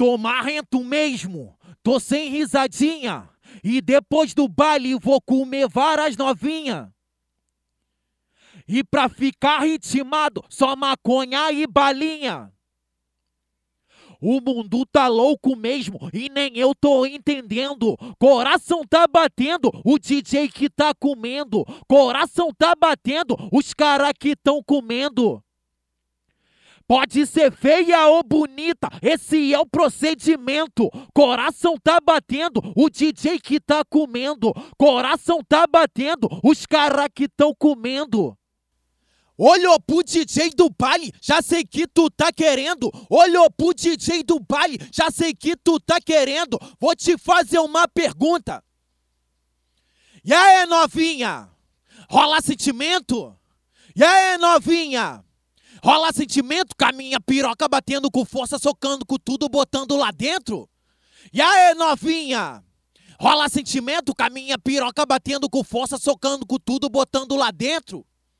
Tô marrento mesmo, tô sem risadinha. E depois do baile vou comer várias novinha. E pra ficar ritmado, só maconha e balinha. O mundo tá louco mesmo e nem eu tô entendendo. Coração tá batendo, o DJ que tá comendo. Coração tá batendo, os cara que tão comendo. Pode ser feia ou bonita, esse é o procedimento. Coração tá batendo, o DJ que tá comendo. Coração tá batendo, os cara que tão comendo. Olhou pro DJ do baile, já sei que tu tá querendo. Olhou pro DJ do baile, já sei que tu tá querendo. Vou te fazer uma pergunta. E aí, novinha? Rola sentimento? E aí, novinha? Rola sentimento com a minha piroca batendo com força, socando com tudo, botando lá dentro? E aí, novinha? Rola sentimento com a minha piroca batendo com força, socando com tudo, botando lá dentro?